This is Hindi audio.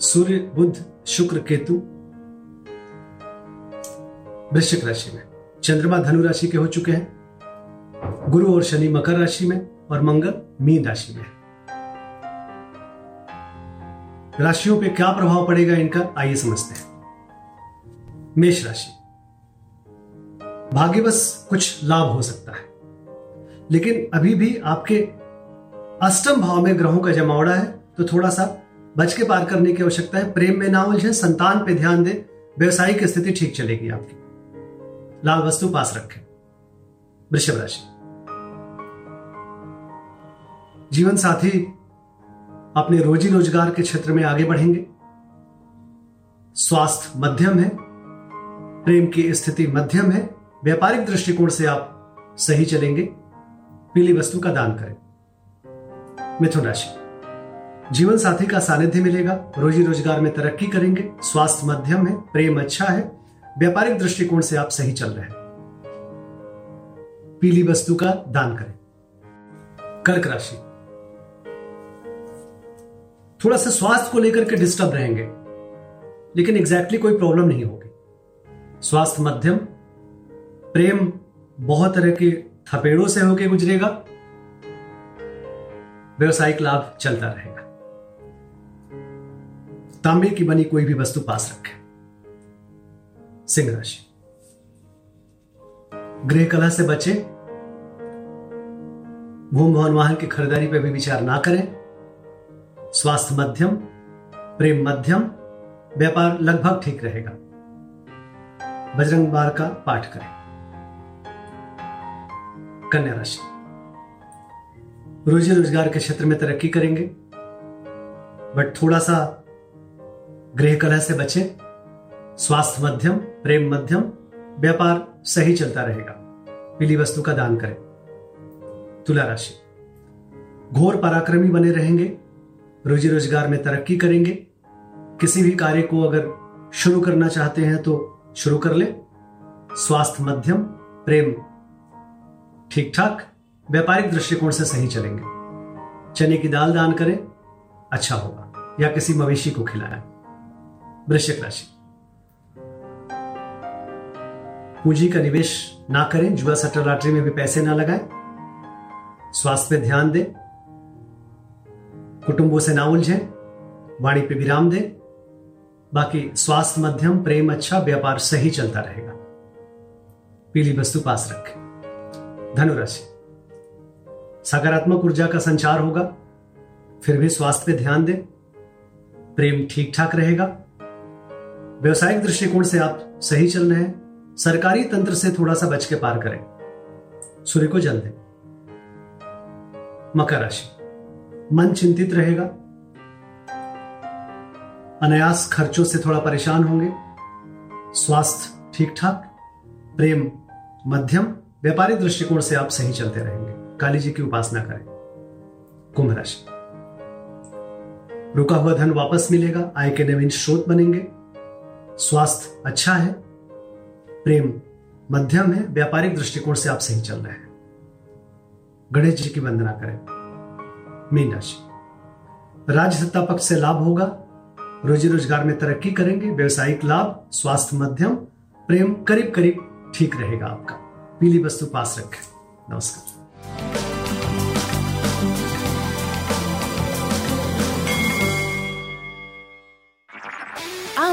सूर्य बुद्ध शुक्र, केतु। वृश्चिक राशि में। चंद्रमा धनु राशि के हो चुके हैं। गुरु और शनि मकर राशि में और मंगल मीन राशि में। राशियों पे क्या प्रभाव पड़ेगा इनका, आइए समझते हैं। मेष राशि। भाग्यवश कुछ लाभ हो सकता है। लेकिन अभी भी आपके अष्टम भाव में ग्रहों का जमावड़ा है तो थोड़ा सा बच के पार करने की आवश्यकता है। प्रेम में ना उलझे, संतान पे ध्यान दे। व्यवसायिक स्थिति ठीक चलेगी आपकी। लाल वस्तु पास रखें। वृषभ राशि। जीवन साथी, अपने रोजी रोज़गार के क्षेत्र में आगे बढ़ेंगे। स्वास्थ्य मध्यम है। प्रेम की स्थिति मध्यम है। व्यापारिक दृष्टिकोण से आप सही चलेंगे। पीली वस्तु का दान करें। मिथुन राशि। जीवन साथी का सानिध्य मिलेगा। रोजी रोज़गार में तरक्की करेंगे। स्वास्थ्य मध्यम है, प्रेम अच्छा है। व्यापारिक दृष्टिकोण से आप सही चल रहे हैं। पीली वस्तु का दान करें। कर्क राशि। थोड़ा सा स्वास्थ्य को लेकर के डिस्टर्ब रहेंगे। लेकिन एग्जैक्टली कोई प्रॉब्लम नहीं होगी। स्वास्थ्य मध्यम, प्रेम बहुत तरह के थपेड़ों से होकर गुजरेगा। व्यवसायिक लाभ चलता रहेगा। तांबे की बनी कोई भी वस्तु पास रखें। सिंह राशि। गृह कला से बचे। भूम भवन वाहन की खरीदारी पर भी विचार ना करें। स्वास्थ्य मध्यम, प्रेम मध्यम, व्यापार लगभग ठीक रहेगा। बजरंग बार का पाठ करें। कन्या राशि। रोजी रोज़गार के क्षेत्र में तरक्की करेंगे। बट थोड़ा सा गृह कलह से बचें, स्वास्थ्य मध्यम, प्रेम मध्यम, व्यापार सही चलता रहेगा। पीली वस्तु का दान करें। तुला राशि। घोर पराक्रमी बने रहेंगे रोजी रोज़गार में तरक्की करेंगे। किसी भी कार्य को अगर शुरू करना चाहते हैं तो शुरू कर ले। स्वास्थ्य मध्यम, प्रेम ठीक ठाक व्यापारिक दृष्टिकोण से सही चलेंगे। चने की दाल दान करें अच्छा होगा, या किसी मवेशी को खिलाया वृश्चिक राशि। पूंजी का निवेश ना करें, जुआ सट्टा लॉटरी में भी पैसे ना लगाएँ। स्वास्थ्य पे ध्यान दें। कुटुंबों से ना उलझें। वाणी पे विराम दें। बाकी स्वास्थ्य मध्यम, प्रेम अच्छा व्यापार सही चलता रहेगा। पीली वस्तु पास रखें। धनुराशि। सकारात्मक ऊर्जा का संचार होगा। फिर भी स्वास्थ्य पे ध्यान दें। प्रेम ठीक ठाक रहेगा। व्यवसायिक दृष्टिकोण से आप सही चल रहे हैं, सरकारी तंत्र से थोड़ा सा बच के पार करें। सूर्य को जल दें। मकर राशि। मन चिंतित रहेगा। अनायास खर्चों से थोड़ा परेशान होंगे। स्वास्थ्य ठीक ठाक प्रेम मध्यम व्यापारिक दृष्टिकोण से आप सही चलते रहेंगे। काली जी की उपासना करें। कुंभ राशि। रुका हुआ धन वापस मिलेगा, आय के नवीन स्रोत बनेंगे। स्वास्थ्य अच्छा है, प्रेम मध्यम है, व्यापारिक दृष्टिकोण से आप सही चल रहे हैं। गणेश जी की वंदना करें। मीन राशि। राज्य सत्ता पक्ष से लाभ होगा, रोजी रोज़गार में तरक्की करेंगे, व्यवसायिक लाभ, स्वास्थ्य मध्यम, प्रेम करीब करीब ठीक रहेगा आपका। पीली वस्तु पास रखें। नमस्कार।